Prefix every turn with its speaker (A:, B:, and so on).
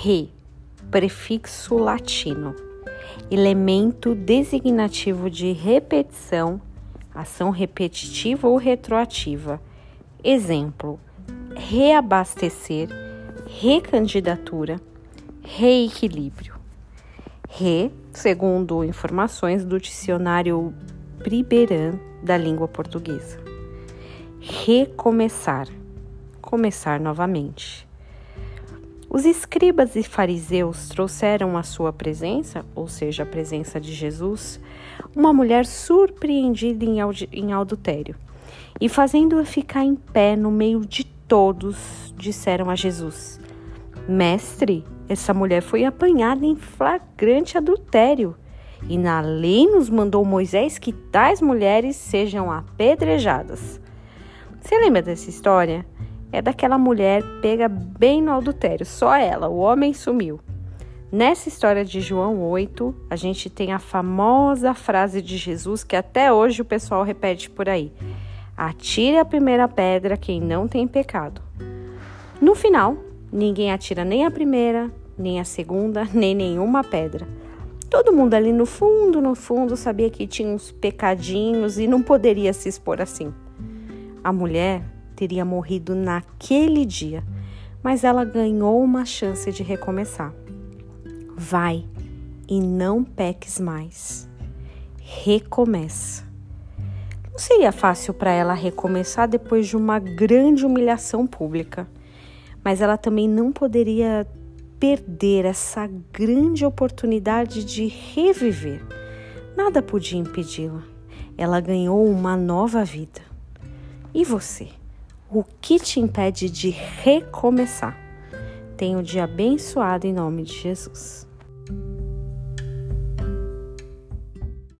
A: Re, prefixo latino, elemento designativo de repetição, ação repetitiva ou retroativa. Exemplo: reabastecer, recandidatura, reequilíbrio. Re, segundo informações do dicionário Priberan da língua portuguesa. Recomeçar, começar novamente. Os escribas e fariseus trouxeram à sua presença, ou seja, a presença de Jesus, uma mulher surpreendida em adultério. E fazendo-a ficar em pé no meio de todos, disseram a Jesus: Mestre, essa mulher foi apanhada em flagrante adultério. E na lei nos mandou Moisés que tais mulheres sejam apedrejadas. Você lembra dessa história? É daquela mulher pega bem no adultério, só ela, o homem sumiu. Nessa história de João 8, a gente tem a famosa frase de Jesus que até hoje o pessoal repete por aí: Atire a primeira pedra quem não tem pecado. No final, ninguém atira nem a primeira, nem a segunda, nem nenhuma pedra. Todo mundo ali no fundo, no fundo, sabia que tinha uns pecadinhos e não poderia se expor assim. A mulher teria morrido naquele dia, mas ela ganhou uma chance de recomeçar. Vai e não peques mais. Recomeça. Não seria fácil para ela recomeçar depois de uma grande humilhação pública, mas ela também não poderia perder essa grande oportunidade de reviver. Nada podia impedi-la. Ela ganhou uma nova vida. E você? O que te impede de recomeçar? Tenha um dia abençoado em nome de Jesus.